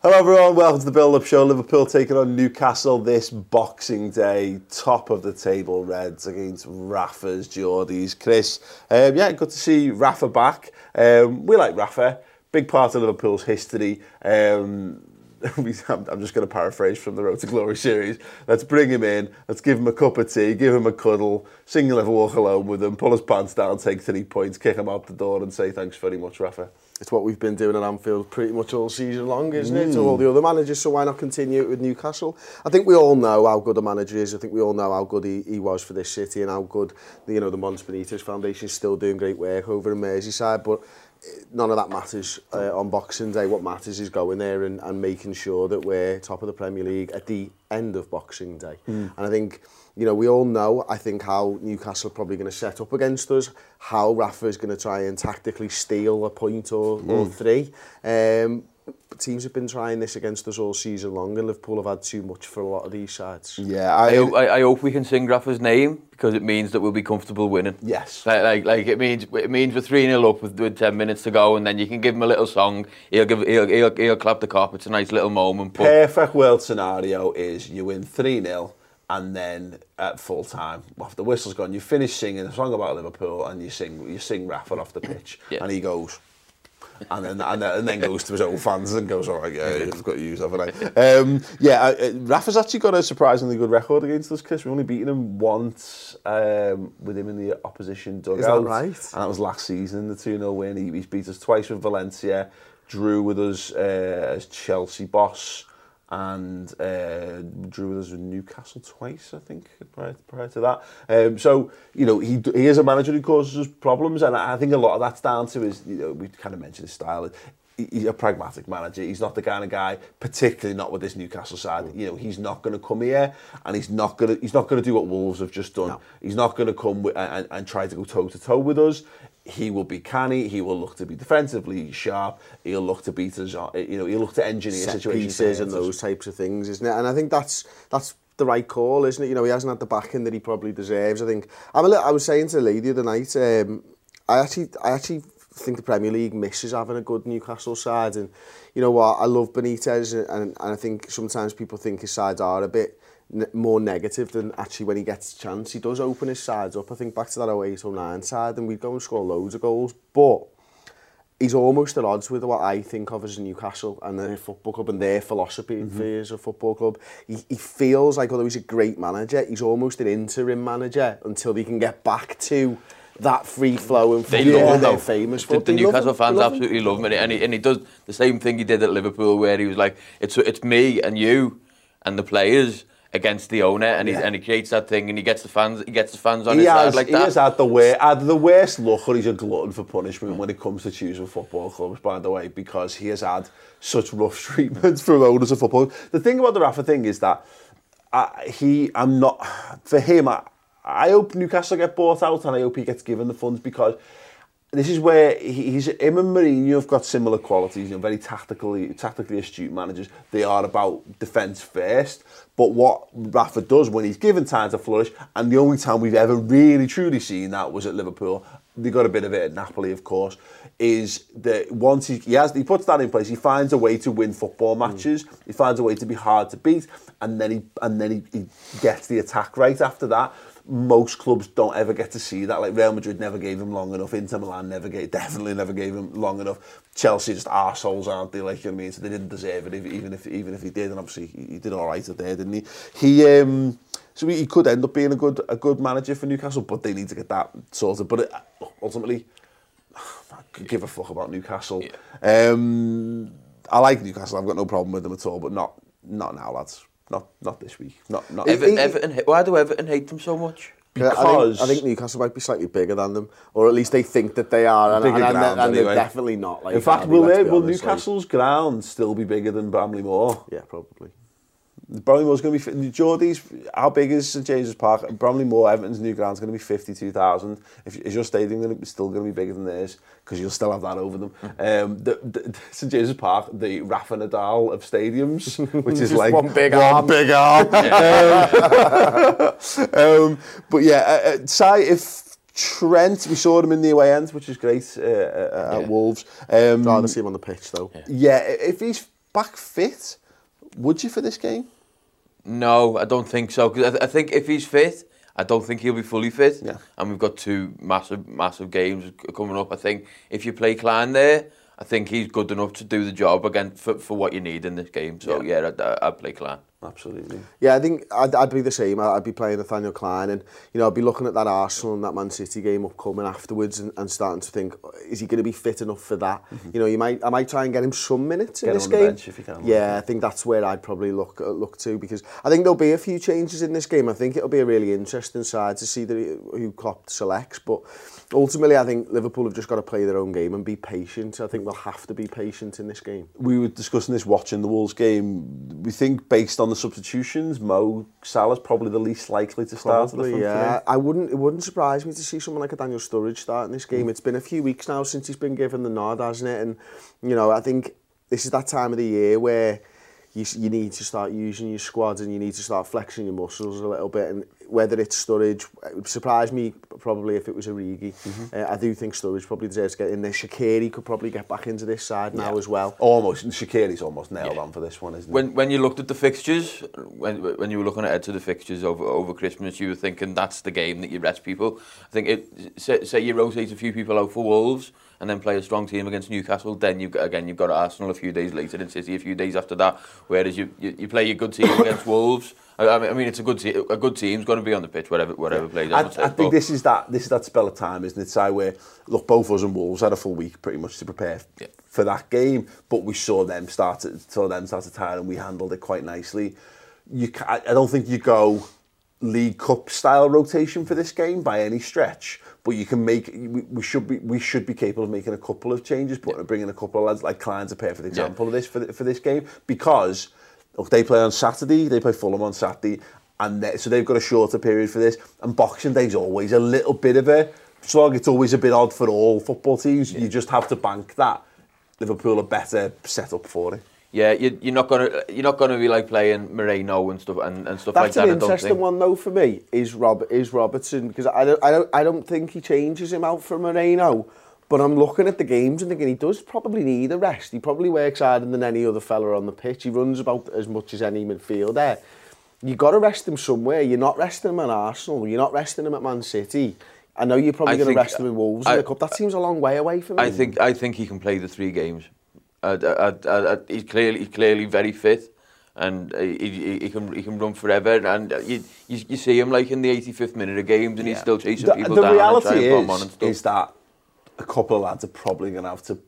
Hello everyone, welcome to the Build Up Show. Liverpool taking on Newcastle this Boxing Day. Top of the table Reds against Rafa's Geordies. Chris, um, yeah, good to see Rafa back. Um, we like Rafa, big part of Liverpool's history. Um, I'm just going to paraphrase from the Road to Glory series. Let's bring him in, let's give him a cup of tea, give him a cuddle, sing Never Walk Alone with him, pull his pants down, take three points, kick him out the door and say thanks very much, Rafa. It's what we've been doing at Anfield pretty much all season long, isn't mm. it? To all the other managers, so why not continue it with Newcastle? I think we all know how good a manager is. I think we all know how good he, he was for this city and how good, you know, the Montse Benitez Foundation is still doing great work over in Merseyside. But none of that matters uh, on Boxing Day. What matters is going there and, and making sure that we're top of the Premier League at the end of Boxing Day. Mm. And I think, you know, we all know, I think, how Newcastle are probably going to set up against us, how Rafa is going to try and tactically steal a point or, mm. or hmm. three. Um, teams have been trying this against us all season long and Liverpool have had too much for a lot of these sides. Yeah, I, I, hope, I, I hope we can sing Rafa's name because it means that we'll be comfortable winning. Yes. Like, like, like it means it means we're 3 0 up with, with 10 minutes to go and then you can give him a little song. He'll give he'll, he'll, he'll clap the Kop. It's a nice little moment. But... Perfect world scenario is you win 3 0 and then at full time, after the whistle's gone, you finish singing a song about Liverpool and you sing you sing Rafa off the pitch yeah. and he goes and then and, then, and then goes to his old fans and goes, all right, yeah, I've got to use that. Um, yeah, uh, uh, Rafa's actually got a surprisingly good record against us, Chris. We only beaten him once um, with him in the opposition dugout. Is that right? And that was last season, the 2-0 win. He, he's beat us twice with Valencia, drew with us uh, as Chelsea boss and uh, drew with us with Newcastle twice, I think, prior, prior to that. Um, so, you know, he, he is a manager who causes us problems, and I think a lot of that's down to his, you know, we kind of mentioned his style. He's a pragmatic manager. He's not the kind of guy, particularly not with this Newcastle side. You know, he's not going to come here, and he's not going to he's not going to do what Wolves have just done. No. He's not going to come with, and, and try to go toe to toe with us. He will be canny. He will look to be defensively sharp. He'll look to beat us. You know, he'll look to engineer Set situations pieces and those types of things, isn't it? And I think that's that's the right call, isn't it? You know, he hasn't had the backing that he probably deserves. I think. I'm a little, I was saying to the Lady the other night. Um, I actually, I actually think the Premier League misses having a good Newcastle side, and you know what? I love Benitez, and, and I think sometimes people think his sides are a bit more negative than actually when he gets a chance. He does open his sides up. I think back to that 08-09 side and we'd go and score loads of goals. But he's almost at odds with what I think of as Newcastle and their football club and their philosophy mm -hmm. as a football club. He, he feels like, although he's a great manager, he's almost an interim manager until he can get back to that free flow and they love they're famous for. The, the Newcastle fans love absolutely love him, and he, and he does the same thing he did at Liverpool, where he was like, "It's it's me and you and the players." Against the owner, and, yeah. he, and he creates that thing, and he gets the fans, he gets the fans on he his has, side like he that. He has had the, way, had the worst luck, or he's a glutton for punishment when it comes to choosing football clubs, by the way, because he has had such rough treatment from owners of football. The thing about the Rafa thing is that uh, he, I'm not, for him, I, I hope Newcastle get bought out, and I hope he gets given the funds because this is where he's him and Mourinho have got similar qualities, you know, very tactically tactically astute managers. They are about defence first, but what Rafa does when he's given time to flourish, and the only time we've ever really truly seen that was at Liverpool. They got a bit of it at Napoli, of course. Is that once he, he has he puts that in place, he finds a way to win football matches. Mm. He finds a way to be hard to beat, and then he and then he, he gets the attack right after that most clubs don't ever get to see that. Like Real Madrid never gave him long enough. Inter Milan never gave, definitely never gave him long enough. Chelsea just arseholes, aren't they? Like you know what I mean. So they didn't deserve it, even if even if he did. And obviously he did all right at there, didn't he? He um, so he could end up being a good a good manager for Newcastle, but they need to get that sorted. But it, ultimately, I could give a fuck about Newcastle. Yeah. Um, I like Newcastle. I've got no problem with them at all, but not not now, lads. Not not this week. Not not. Everton, Everton, why do Everton hate them so much? Because I think, I think Newcastle might be slightly bigger than them, or at least they think that they are, and, and, and, and anyway. they're definitely not. Like in fact, will, they, will Newcastle's like, ground still be bigger than Bramley Moore? Yeah, probably. Bramley Moore's going to be Geordie's. How big is St James's Park? Bramley Moore, Everton's new ground's going to be fifty-two thousand. If is your stadium going to be, still going to be bigger than theirs? Because you'll still have that over them. um, the, the, St James's Park, the Rafa Nadal of stadiums, which is like one big one arm. big arm. um, um, but yeah, uh, uh, Si, if Trent, we saw him in the away end, which is great uh, uh, at yeah. Wolves. Um, Rather see him on the pitch though. Yeah. yeah, if he's back fit, would you for this game? No, I don't think so. Because I, th I think if he's fit, I don't think he'll be fully fit. Yeah. And we've got two massive, massive games coming up. I think if you play Clyne there, I think he's good enough to do the job again for, for what you need in this game. So yeah, yeah I'd, I'd play Clyne. Absolutely. Yeah, I think I'd, I'd be the same. I'd be playing Nathaniel Clyne and, you know, I'd be looking at that Arsenal and that Man City game upcoming afterwards and, and starting to think, is he going to be fit enough for that? Mm -hmm. You know, you might I might try and get him some minutes get in this game. Bench if you can. Yeah, I think that's where I'd probably look uh, look to because I think there'll be a few changes in this game. I think it'll be a really interesting side to see the, who Klopp selects, but ultimately I think Liverpool have just got to play their own game and be patient. I think they'll have to be patient in this game. We were discussing this watching the Wolves game. We think based on on the substitutions, Mo Salah's probably the least likely to start. Probably, yeah. I wouldn't, it wouldn't surprise me to see someone like a Daniel Sturridge start in this game. Mm. It's been a few weeks now since he's been given the nod, hasn't it? And, you know, I think this is that time of the year where you, you need to start using your squad and you need to start flexing your muscles a little bit. And whether it's Sturridge, it surprised me probably if it was Origi. Mm -hmm. uh, I do think Sturridge probably deserves to get in there. Shaqiri could probably get back into this side yeah. now as well. Almost. Shaqiri's almost nailed yeah. on for this one, isn't when, When you looked at the fixtures, when, when you were looking ahead to the fixtures over, over Christmas, you were thinking that's the game that you rest people. I think it, say, say you rotate a few people out for Wolves, and then play a strong team against Newcastle. Then you again you've got Arsenal a few days later and City a few days after that. Whereas you you, you play your good team against Wolves. I mean, I mean, it's a good team. A good team's going to be on the pitch whatever whatever yeah. plays. I, I, think this is that this is that spell of time, isn't it? Si, where look, both us and Wolves had a full week pretty much to prepare yeah. for that game, but we saw them start to, saw them start to tire, and we handled it quite nicely. You, I don't think you go League Cup style rotation for this game by any stretch but you can make we, we should be we should be capable of making a couple of changes, but yeah. bringing a couple of lads like Clyne's a perfect example yeah. of this for for this game because look, they play on Saturday, they play Fulham on Saturday, and they, so they've got a shorter period for this. And Boxing Day's always a little bit of a slog. It's always a bit odd for all football teams. Yeah. You just have to bank that Liverpool are better set up for it. Yeah, you, you're not gonna you're not gonna be like playing Moreno and stuff and, and stuff That's like that. That's an interesting one though for me. Is Rob is Robertson because I don't I don't I don't think he changes him out for Moreno. But I'm looking at the games and thinking he does probably need a rest. He probably works harder than any other fella on the pitch. He runs about as much as any midfielder. You got to rest him somewhere. You're not resting him at Arsenal. You're not resting him at Man City. I know you're probably going to rest him in Wolves I, in the cup. That seems a long way away from me. I think I think he can play the three games. uh, and, he's clearly he's clearly very fit and he, he, he can he can run forever and you, you you see him like in the 85th minute of games and yeah. he's still chasing the, people the down reality and trying is, on and stuff. is that a couple of lads are probably going to have to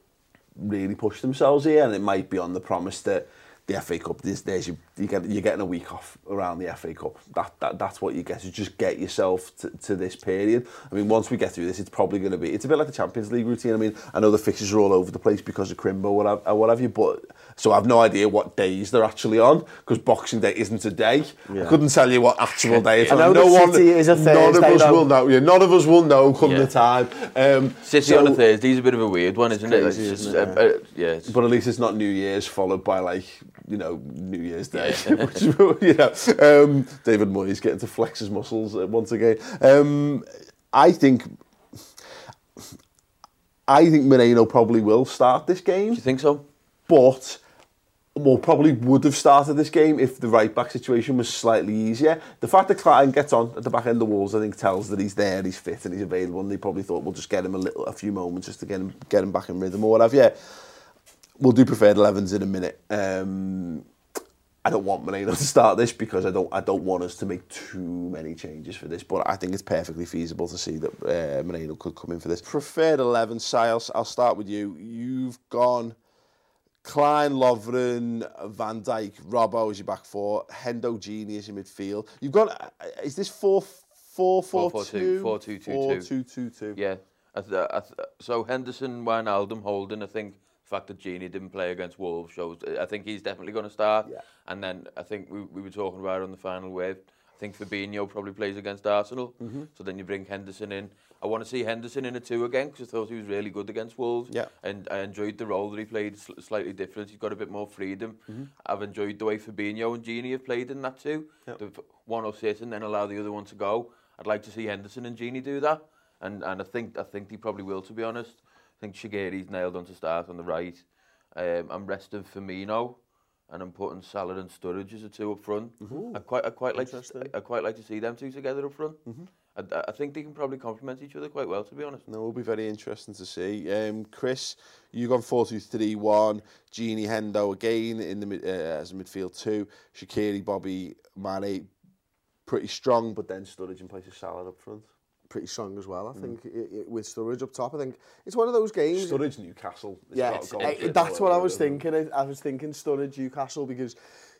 really push themselves here and it might be on the promise that the FA Cup these days you, you get you're getting a week off around the FA Cup. That, that that's what you get. So just get yourself to, to this period. I mean, once we get through this, it's probably going to be. It's a bit like the Champions League routine. I mean, I know the fixtures are all over the place because of Crimbo or whatever, or whatever you, but so I've no idea what days they're actually on because Boxing Day isn't a day. Yeah. I couldn't tell you what actual day it's I know no one, is a Thursday, none of us though. will know. Yeah, none of us will know come yeah. the time. Um, City so, on a Thursday is a bit of a weird one, isn't crazy, it? Isn't it? Uh, uh, yeah. But at least it's not New Year's followed by like you know New Year's Day, which you know um, David Moyes getting to flex his muscles uh, once again. Um, I think. I think Moreno probably will start this game. Do you think so? But well, probably would have started this game if the right back situation was slightly easier. The fact that Clyne gets on at the back end of the Wolves, I think, tells that he's there, he's fit, and he's available. And they probably thought we'll just get him a little, a few moments just to get him, get him back in rhythm or whatever. Yeah, we'll do preferred 11s in a minute. Um, I don't want Moreno to start this because I don't I don't want us to make too many changes for this, but I think it's perfectly feasible to see that uh, Moreno could come in for this. Preferred 11, Siles, I'll start with you. You've gone Clyne, Lovren, Van Dijk, Robbo as your back four, Hendo as your midfield. You've got, uh, is this 4 4 4 2 4 2 2 4 2 2 2 Yeah. I th- I th- so Henderson, Wijnaldum, Holden, I think fact that Genie didn't play against Wolves shows. I think he's definitely going to start. Yeah. And then I think we, we were talking about on the final wave. I think Fabinho probably plays against Arsenal. Mm -hmm. So then you bring Henderson in. I want to see Henderson in a two again because I thought he was really good against Wolves. Yeah. And I enjoyed the role that he played, sl slightly different. He's got a bit more freedom. Mm -hmm. I've enjoyed the way Fabinho and Genie have played in that too. Yep. The one will sit and then allow the other one to go. I'd like to see Henderson and Genie do that. And and I think I think he probably will to be honest. I think Shigeri's nailed on to start on the right. Um, I'm resting Firmino and I'm putting Salah and Sturridge as a two up front. Ooh, I quite, I quite like, to, I quite like to see them two together up front. Mm -hmm. I, I think they can probably complement each other quite well, to be honest. No, it'll be very interesting to see. Um, Chris, you've gone 4-2-3-1, Genie Hendo again in the uh, as a midfield two, Shakiri, Bobby, Mane, pretty strong, but then Sturridge in place of Salah up front. Pretty strong as well, I mm. think, i i with Sturridge up top. I think it's one of those games. Sturridge, Newcastle. Yeah, got goals I- in it that's what I was thinking. I, I was thinking Sturridge, Newcastle, because,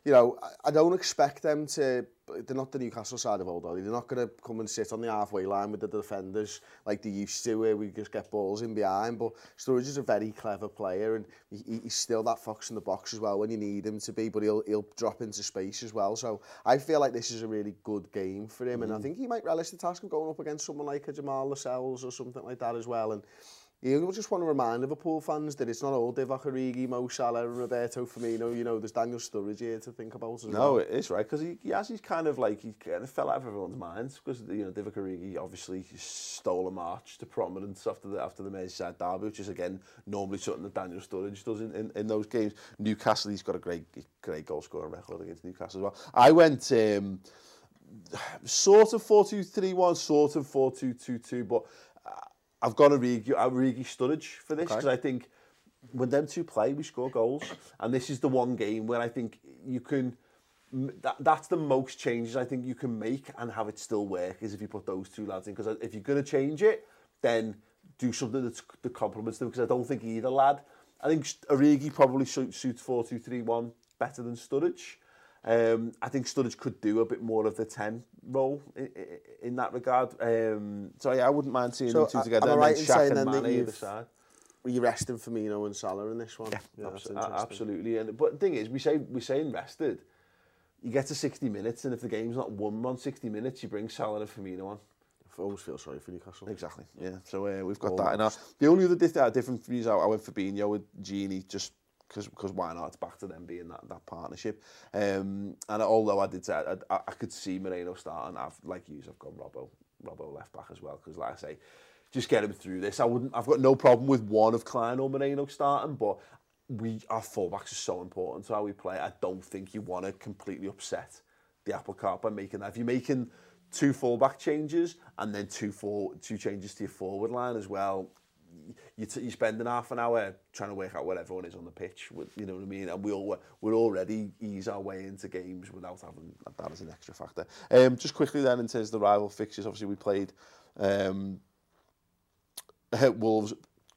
you know, I, I don't expect them to. they're not the Newcastle side of old, are they? They're not going to come and sit on the halfway line with the defenders like they used to, where we just get balls in behind. But Sturridge is a very clever player, and he, he's still that fox in the box as well when you need him to be. But he'll he'll drop into space as well. So I feel like this is a really good game for him, mm. and I mm. think he might relish the task of going up against someone like a Jamal Lascelles or something like that as well. And you just want to remind Liverpool fans that it's not all Divock Origi, Mo Salah and Roberto Firmino. You know, there's Daniel Sturridge here to think about as No, well. it is right because he, he has. He's kind of like he kind of fell out of everyone's minds because you know Divock Origi obviously stole a march to prominence after the after the Merseyside derby, which is again normally something that Daniel Sturridge does in, in, in those games. Newcastle, he's got a great great goal scoring record against Newcastle as well. I went um, sort of 4-2-3-1, sort of 4-2-2-2, but uh, I've got Origi, Origi Sturridge for this because okay. I think when them two play, we score goals. And this is the one game where I think you can... That, that's the most changes I think you can make and have it still work is if you put those two lads in. Because if you're going to change it, then do something that's, that complements them. Because I don't think either lad... I think Origi probably suits 4-2-3-1 better than Sturridge. Um, I think Sturridge could do a bit more of the 10 role in, in that regard. Um, so yeah, I wouldn't mind seeing so, them two together. Am I right in saying then that you've, side. you're resting Firmino and Salah in this one? Yeah, yeah absolutely. absolutely. And, but the thing is, we say, we saying rested. You get to 60 minutes, and if the game's not won on 60 minutes, you bring Salah and Firmino on. I always feel sorry for Newcastle. Exactly, yeah. So uh, we've got uh, Almost. that in our... The only other different uh, difference is I, I went Fabinho with Genie just because why not? It's back to them being that, that partnership. Um, and although I did say I, I, I could see Moreno starting, I've like you, I've got Robbo Robbo left back as well because like I say, just get him through this. I wouldn't. I've got no problem with one of Clyne or Moreno starting, but we our fullbacks are so important to how we play. I don't think you want to completely upset the apple cart by making that. If you're making two fullback changes and then two for two changes to your forward line as well, you, you spending half an hour trying to work out where everyone is on the pitch. With, you know what I mean? And we all, uh, we're already ease our way into games without having that as an extra factor. Um, just quickly then, in terms of the rival fixtures, obviously we played um, Wolves.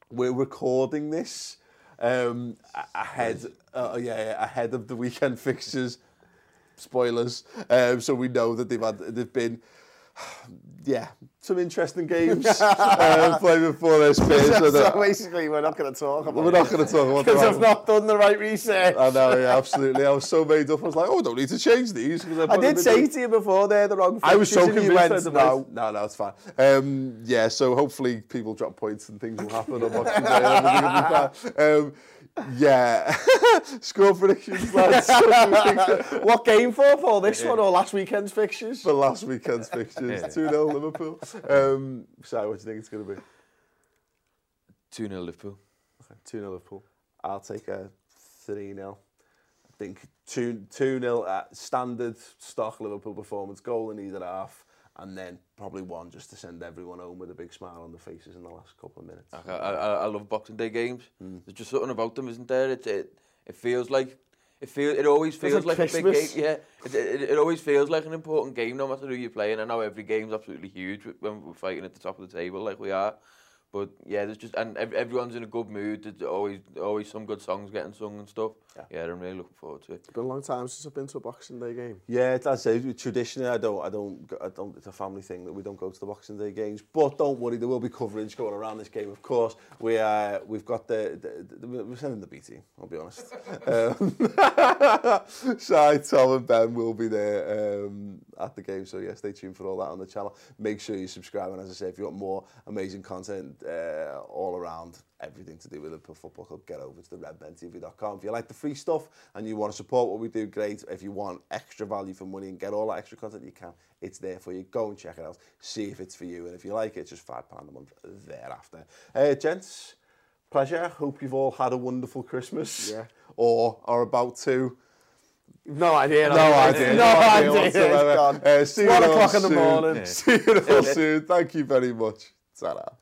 We're recording this um, ahead, uh, oh, yeah, ahead of the weekend fixtures. Spoilers. Um, so we know that they've had, they've been yeah, some interesting games uh, played before this Spurs. so so that- basically, we're not going to talk about we're not going to talk about Because I've not done the right research. I know, yeah, absolutely. I was so made up. I was like, oh, I don't need to change these. I them did say the- to you before they're the wrong I was so convinced. went, no, no. no, it's fine. Um, yeah, so hopefully people drop points and things will happen on Boxing Day. and everything will be fine. Um, Yeah. Score predictions, lads. what game for for this one or last weekend's fixtures? For last weekend's fixtures. 2-0 Liverpool. Um, so what do you think it's going to be? 2-0 Liverpool. Okay, 2-0 Liverpool. I'll take a 3-0. I think 2-0 at nil, standard stock Liverpool performance. Goal in either half and then probably one just to send everyone home with a big smile on their faces in the last couple of minutes. I, I, I love Boxing Day games. Mm. There's just something about them, isn't there? It, it, it feels like it feel, it always feels like, like a big game. Yeah, it, it, it always feels like an important game, no matter who you're playing. I know every game's absolutely huge when we're fighting at the top of the table, like we are. But yeah, there's just and ev- everyone's in a good mood. There's always always some good songs getting sung and stuff. Yeah. Yeah, I'm really looking forward to it. It's been a long time since I've been to a Boxing Day game. Yeah, that's it. Traditionally, I don't, I don't, I don't. It's a family thing that we don't go to the Boxing Day games. But don't worry, there will be coverage going around this game. Of course, we uh, we've got the, the, the we're sending the B team. I'll be honest. um, Shai, Tom, and Ben will be there um, at the game. So yeah, stay tuned for all that on the channel. Make sure you subscribe, and as I say, if you want more amazing content uh, all around everything to do with Liverpool Football Club, get over to the redmentv.com. If you like the free stuff and you want to support what we do, great. If you want extra value for money and get all that extra content you can, it's there for you. Go and check it out. See if it's for you. And if you like it, it's just £5 a month thereafter. Uh, gents, pleasure. Hope you've all had a wonderful Christmas. Yeah. Or are about to. No idea. No idea. No idea. whatsoever. It's gone. Uh, see you One all o'clock in the morning. See you all soon. Thank you very much. ta